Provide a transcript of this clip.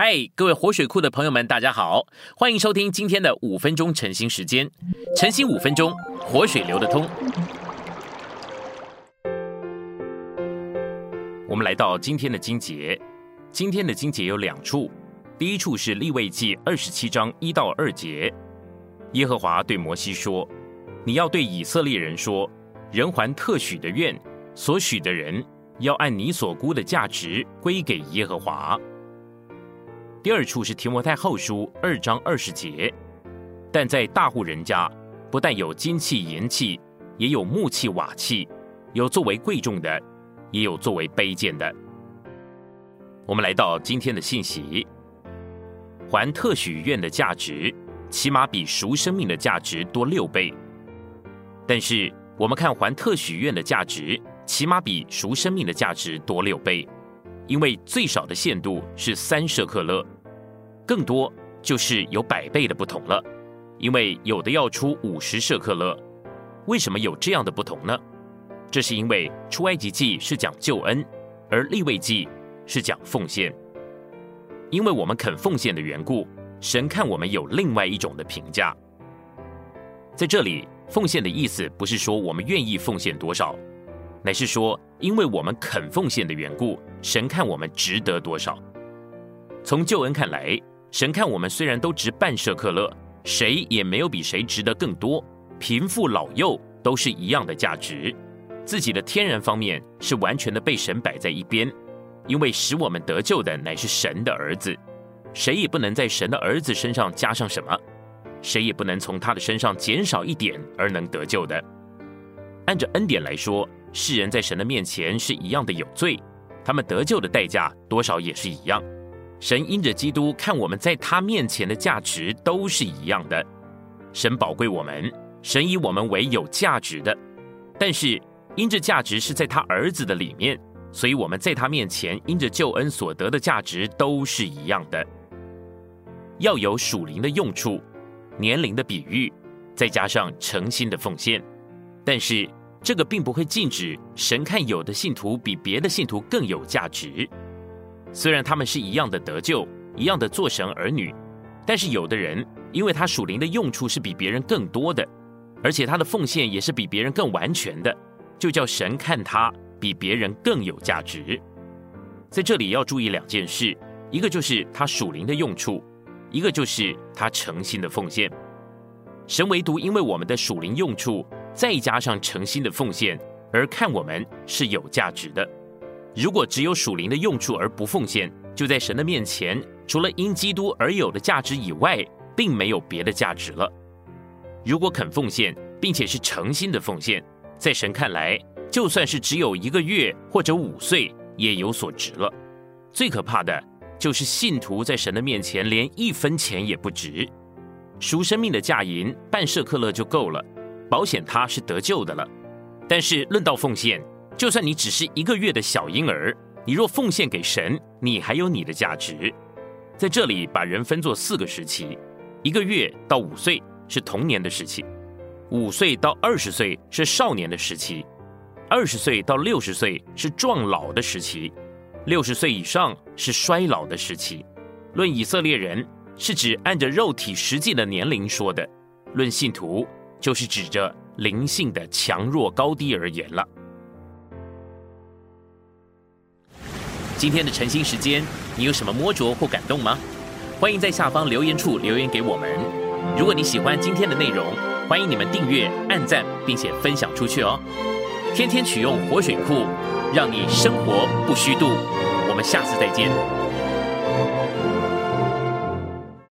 嗨，各位活水库的朋友们，大家好，欢迎收听今天的五分钟晨兴时间。晨兴五分钟，活水流得通。我们来到今天的经节，今天的经节有两处，第一处是立位记二十七章一到二节，耶和华对摩西说：“你要对以色列人说，人还特许的愿，所许的人要按你所估的价值归给耶和华。”第二处是提摩太后书二章二十节，但在大户人家，不但有金器银器，也有木器瓦器，有作为贵重的，也有作为卑贱的。我们来到今天的信息，还特许愿的价值，起码比赎生命的价值多六倍。但是我们看还特许愿的价值，起码比赎生命的价值多六倍。因为最少的限度是三舍克勒，更多就是有百倍的不同了。因为有的要出五十舍克勒，为什么有这样的不同呢？这是因为出埃及记是讲救恩，而立位记是讲奉献。因为我们肯奉献的缘故，神看我们有另外一种的评价。在这里，奉献的意思不是说我们愿意奉献多少。乃是说，因为我们肯奉献的缘故，神看我们值得多少。从救恩看来，神看我们虽然都值半舍克勒，谁也没有比谁值得更多。贫富老幼都是一样的价值。自己的天然方面是完全的被神摆在一边，因为使我们得救的乃是神的儿子，谁也不能在神的儿子身上加上什么，谁也不能从他的身上减少一点而能得救的。按着恩典来说。世人在神的面前是一样的有罪，他们得救的代价多少也是一样。神因着基督看我们在他面前的价值都是一样的。神宝贵我们，神以我们为有价值的，但是因着价值是在他儿子的里面，所以我们在他面前因着救恩所得的价值都是一样的。要有属灵的用处，年龄的比喻，再加上诚心的奉献，但是。这个并不会禁止神看有的信徒比别的信徒更有价值，虽然他们是一样的得救，一样的做神儿女，但是有的人因为他属灵的用处是比别人更多的，而且他的奉献也是比别人更完全的，就叫神看他比别人更有价值。在这里要注意两件事，一个就是他属灵的用处，一个就是他诚心的奉献。神唯独因为我们的属灵用处。再加上诚心的奉献，而看我们是有价值的。如果只有属灵的用处而不奉献，就在神的面前，除了因基督而有的价值以外，并没有别的价值了。如果肯奉献，并且是诚心的奉献，在神看来，就算是只有一个月或者五岁，也有所值了。最可怕的就是信徒在神的面前连一分钱也不值，赎生命的价银半舍克勒就够了。保险他是得救的了，但是论到奉献，就算你只是一个月的小婴儿，你若奉献给神，你还有你的价值。在这里把人分作四个时期：一个月到五岁是童年的时期，五岁到二十岁是少年的时期，二十岁到六十岁是壮老的时期，六十岁以上是衰老的时期。论以色列人，是指按着肉体实际的年龄说的；论信徒。就是指着灵性的强弱高低而言了。今天的晨兴时间，你有什么摸着或感动吗？欢迎在下方留言处留言给我们。如果你喜欢今天的内容，欢迎你们订阅、按赞，并且分享出去哦。天天取用活水库，让你生活不虚度。我们下次再见。